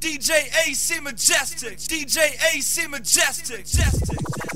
DJ AC Majestic. DJ AC Majestic. Majestic.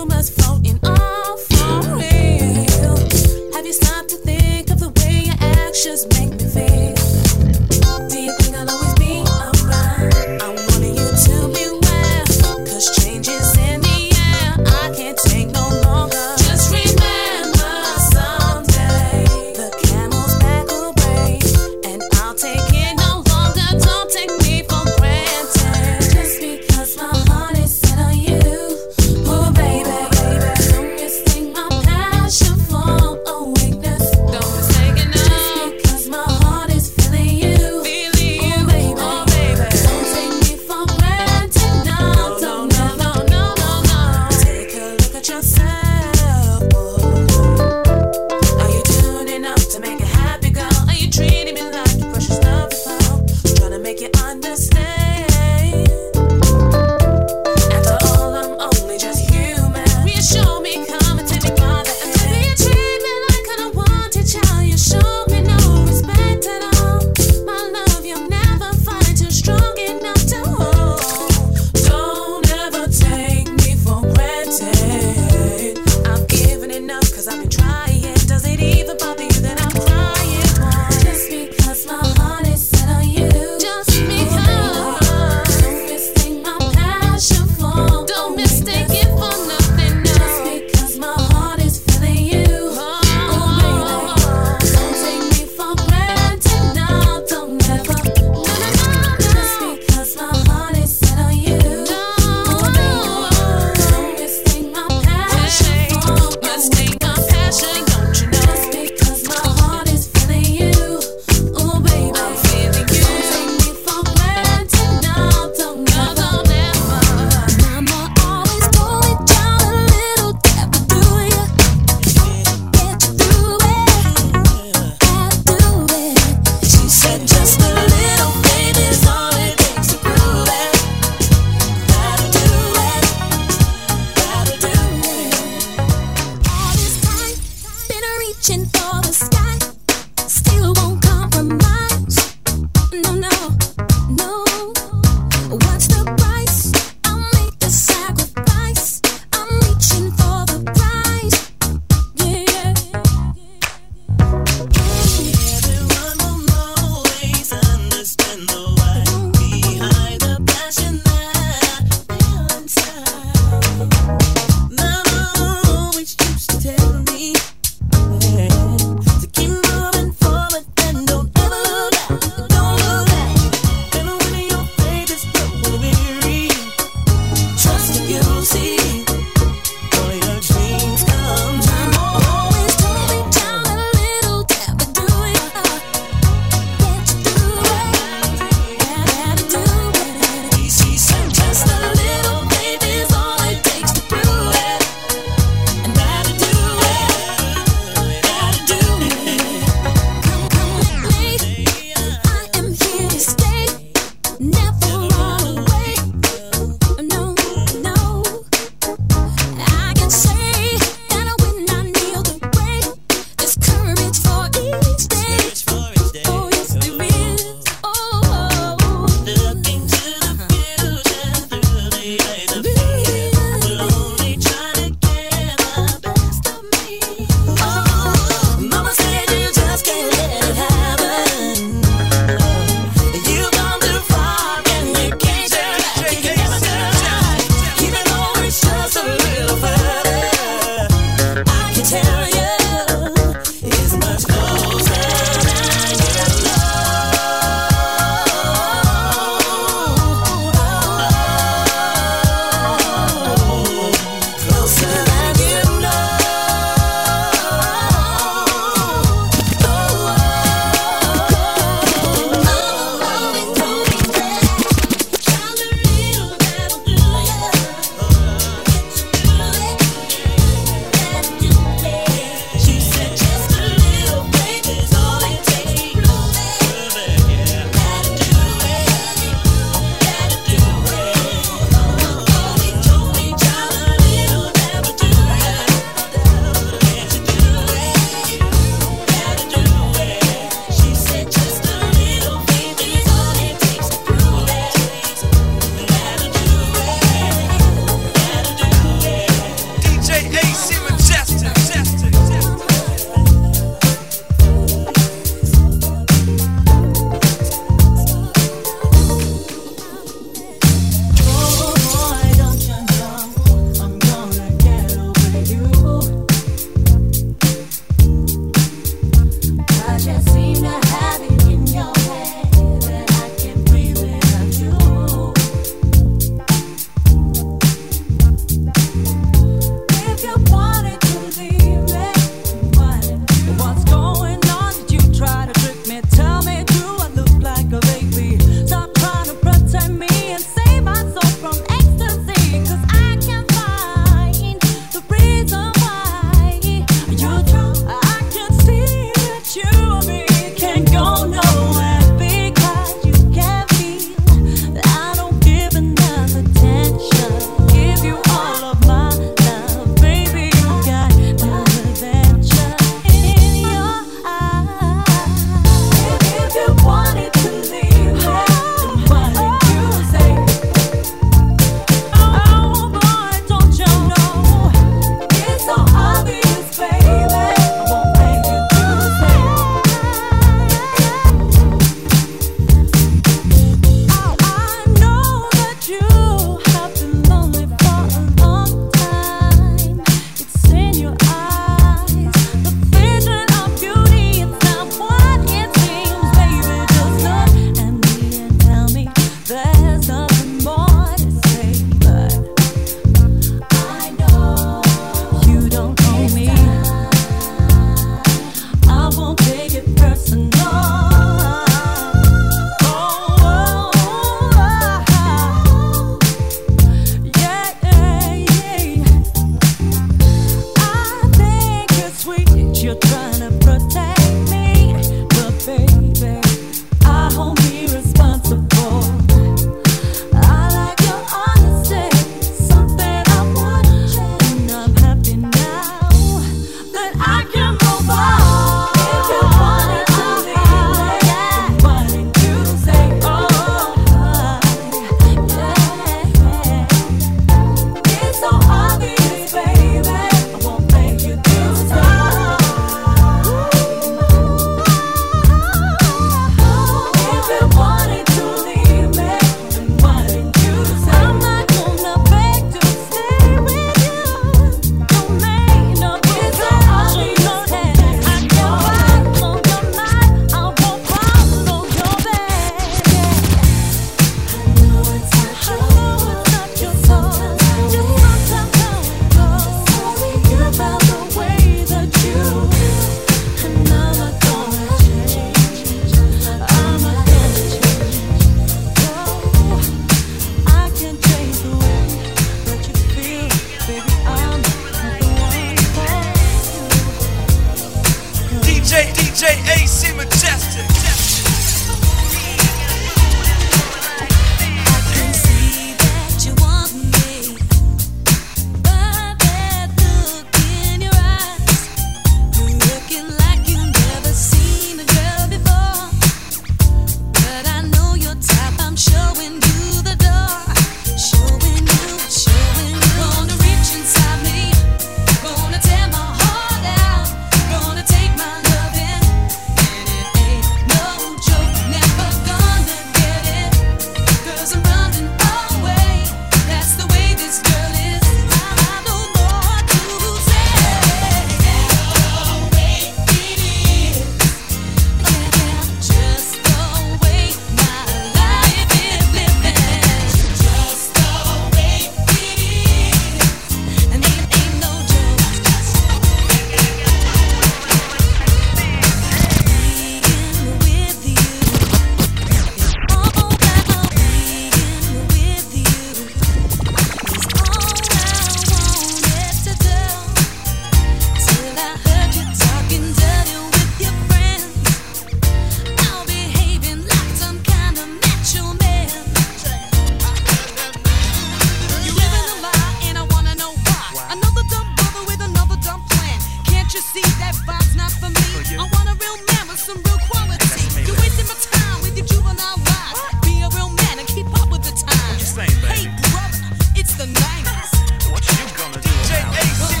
What you gonna do? DJ AC.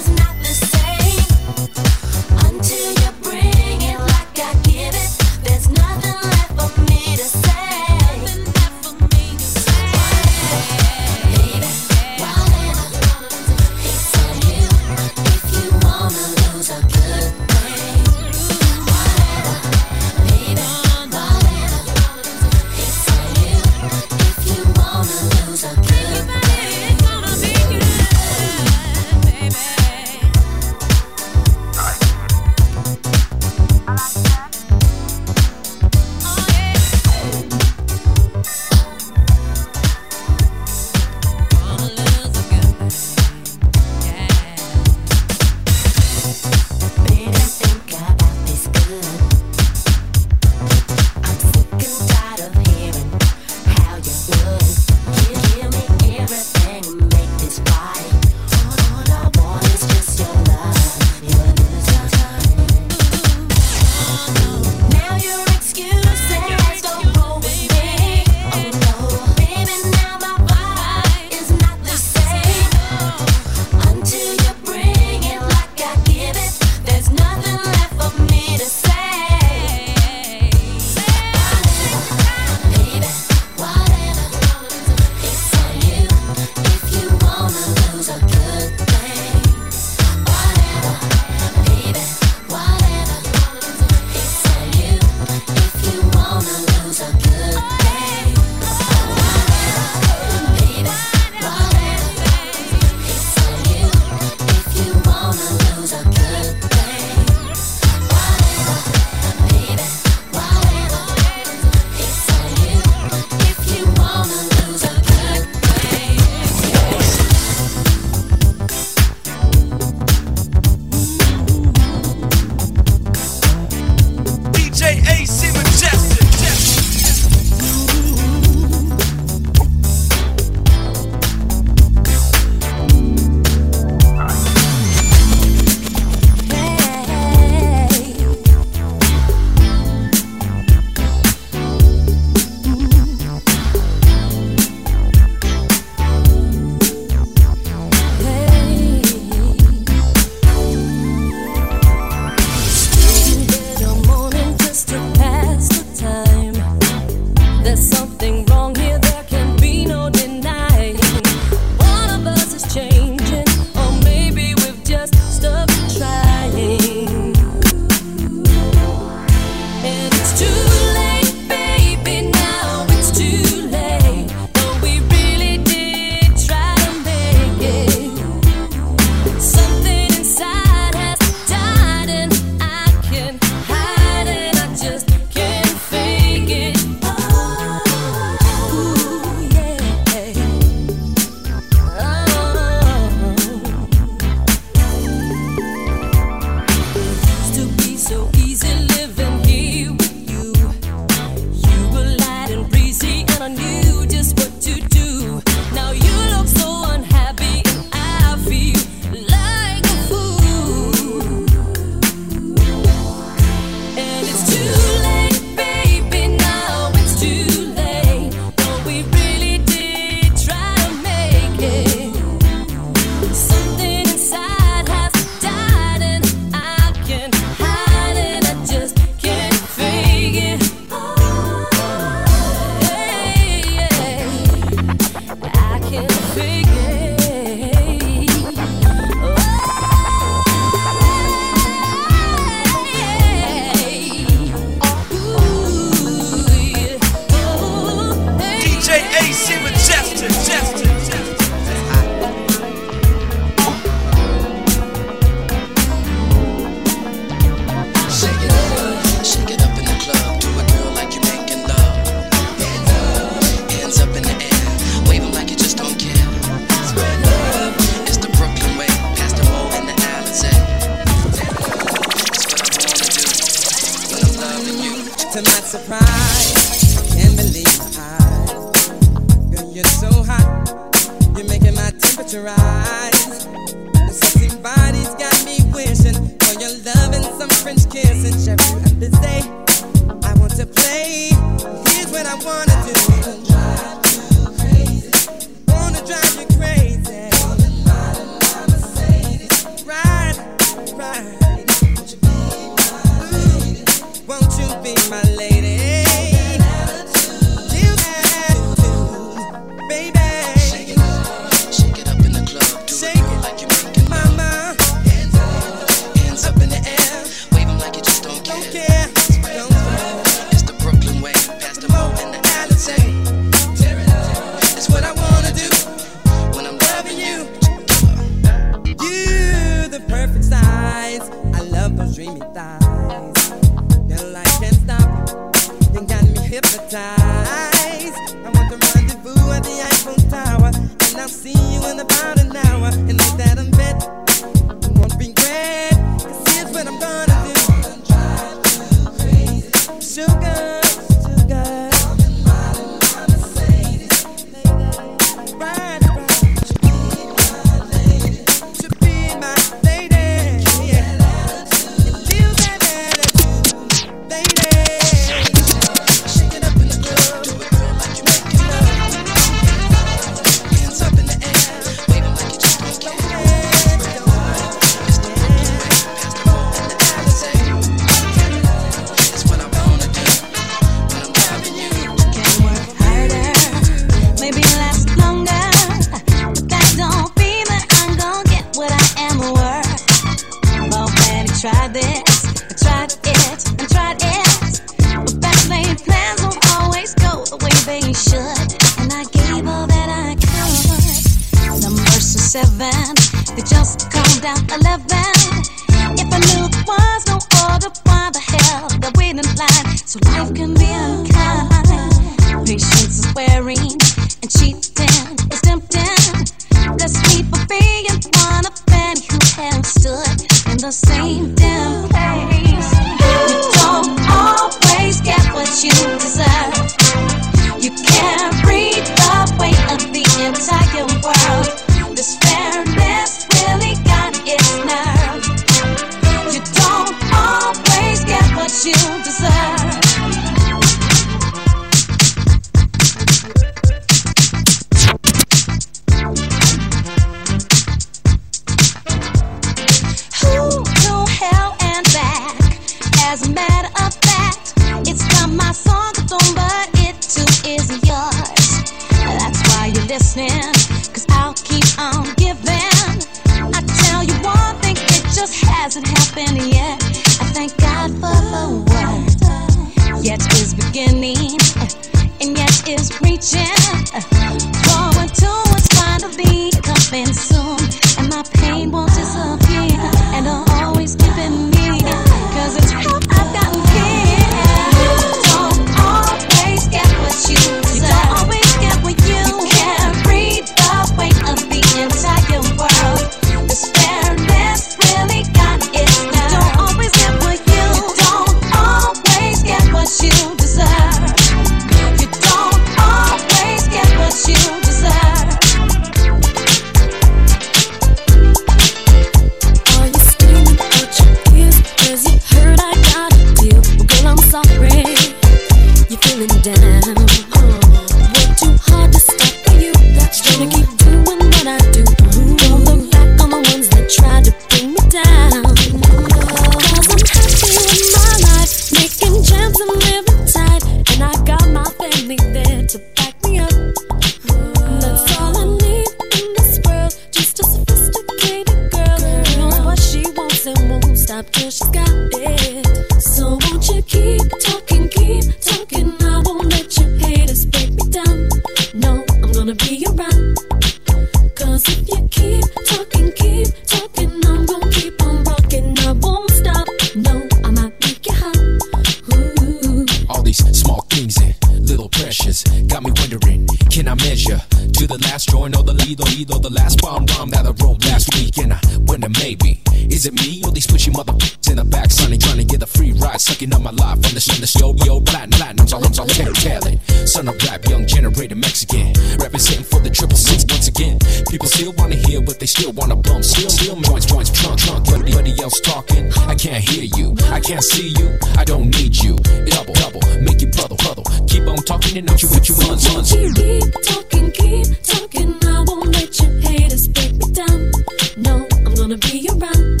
I can't see you, I don't need you. Double, double, make you puddle, puddle. Keep on talking and not you what you want, want. Keep talking, keep talking. I won't let you haters break me down. No, I'm gonna be around.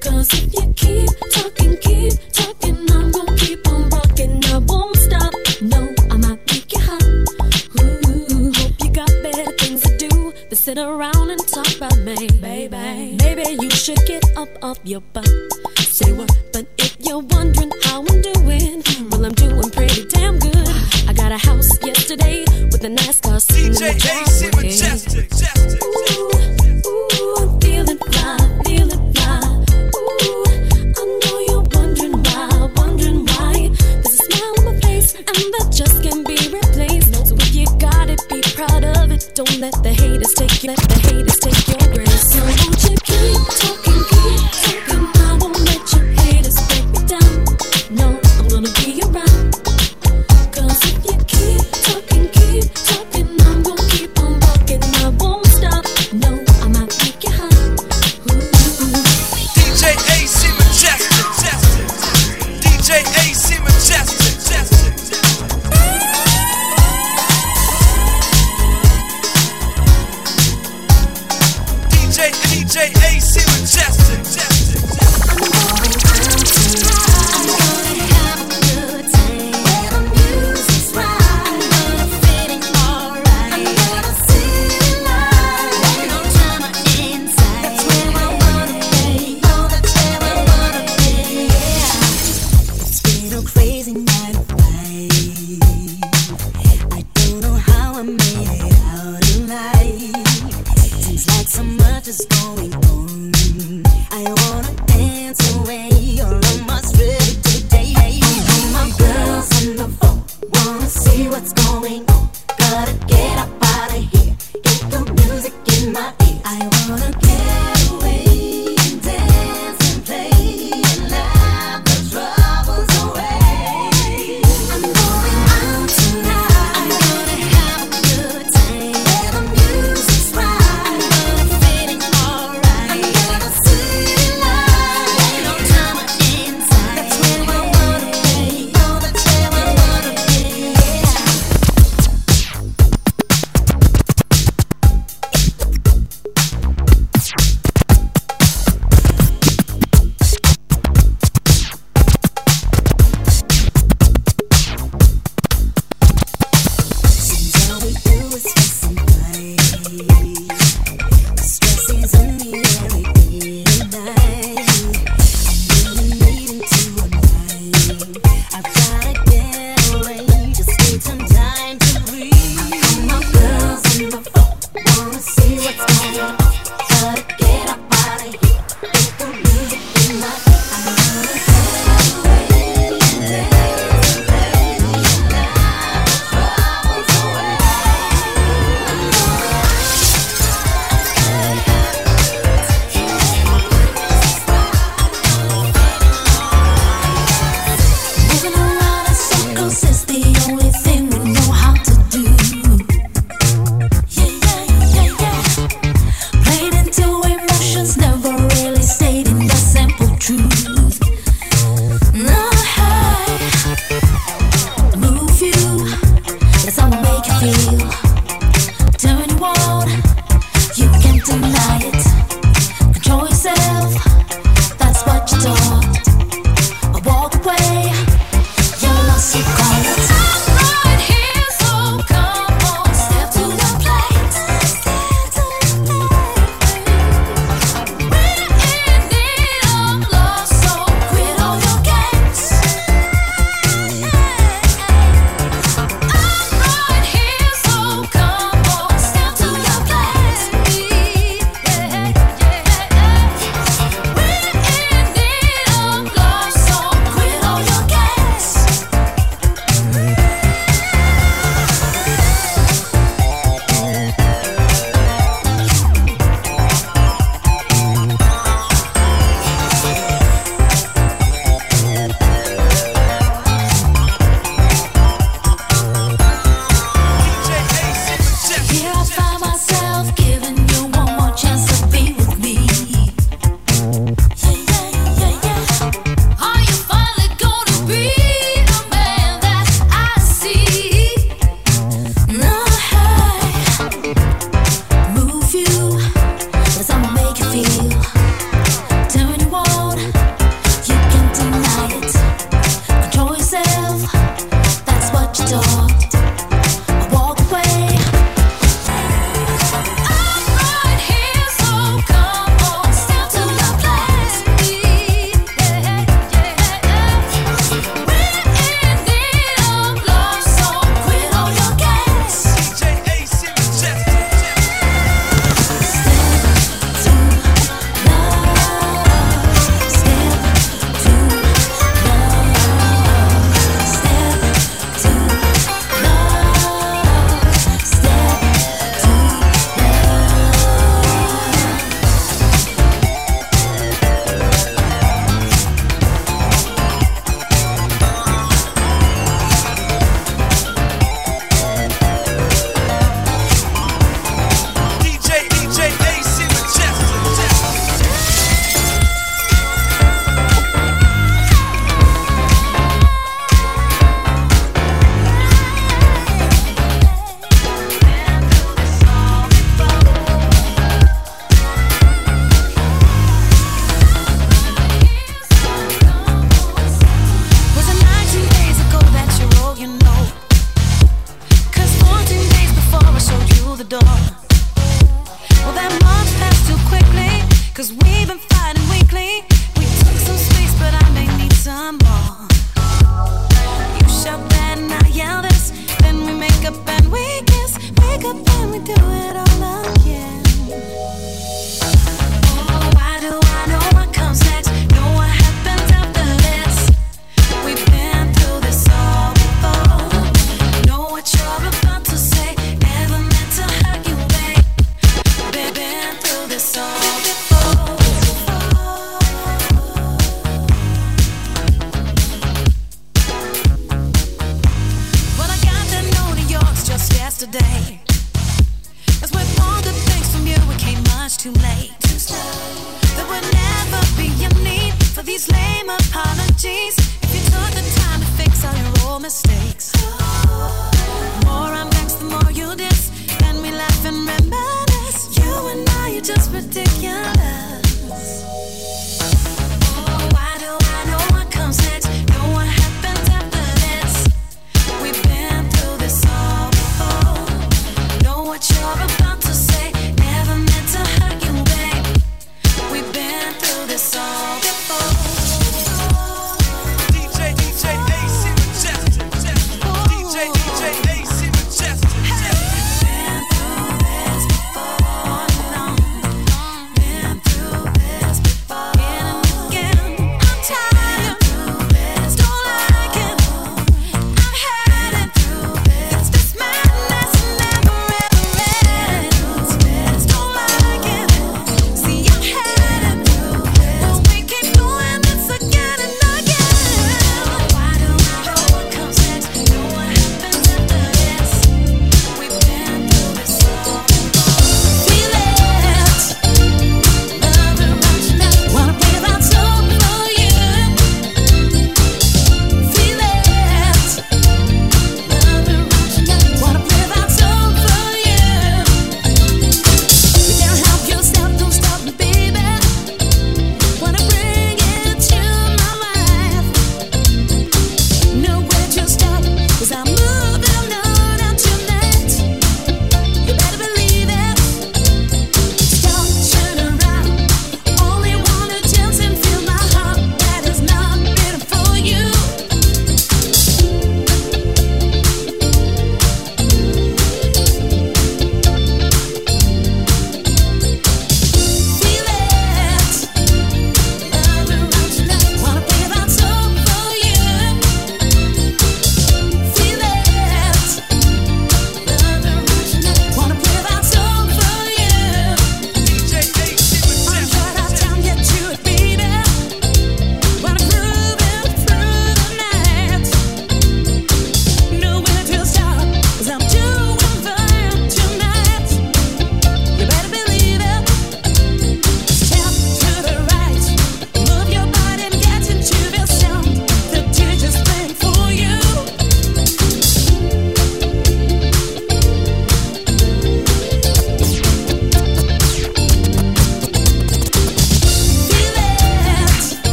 Cause if you keep talking, keep talking, I'm gonna keep on rocking. I won't stop. No, I might make you hot. Ooh, hope you got better things to do than sit around and talk about me. Baby, maybe you should get up off your butt. Case.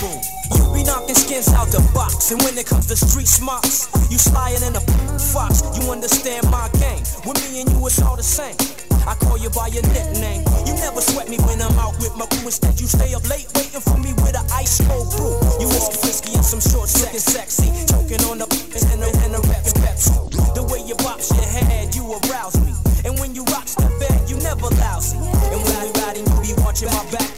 boom. You be knocking skins out the box, and when it comes to street smarts, you slyer in a fox. You understand my game. With me and you, it's all the same. I call you by your nickname. You never sweat me when I'm out with my crew. Instead, you stay up late waiting for me with an ice cold brew. You whiskey frisky in some shorts, looking sexy, choking on the and the and the reps, reps. The way you bops your head, you arouse me. And when you rock the bed, you never lousy. And when we riding, you be watching my back.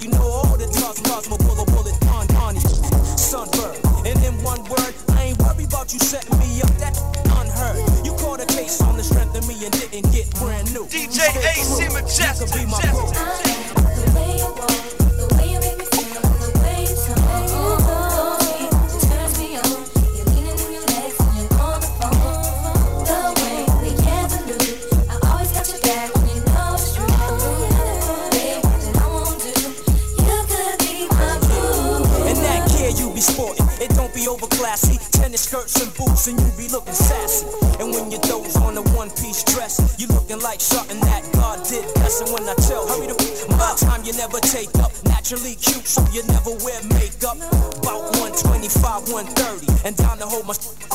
you setting me up, that's unheard. You caught a case on the strength of me and didn't get brand new. DJ AC Majestic. skirts and boots and you be looking sassy. And when your toes on a one piece dress, you looking like something that God did. That's when I tell hurry my time you never take up. Naturally cute, so you never wear makeup. About 125, 130, and down to hold my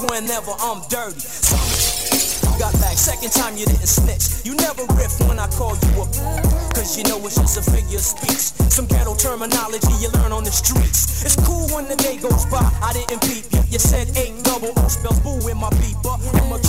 whenever I'm dirty. So, you got back. Second time you didn't snitch. You never riff when I call you a Cause you know it's just a figure of speech. Some ghetto terminology you learn on the streets. It's cool when the day goes by. I didn't beat you. You said eight double O spells boo in my beeper. I'm a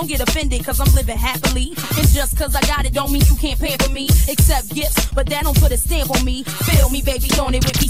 Don't get offended, cause I'm living happily. It's just cause I got it, don't mean you can't pay for me. Accept gifts, but that don't put a stamp on me. Feel me, baby, on it with me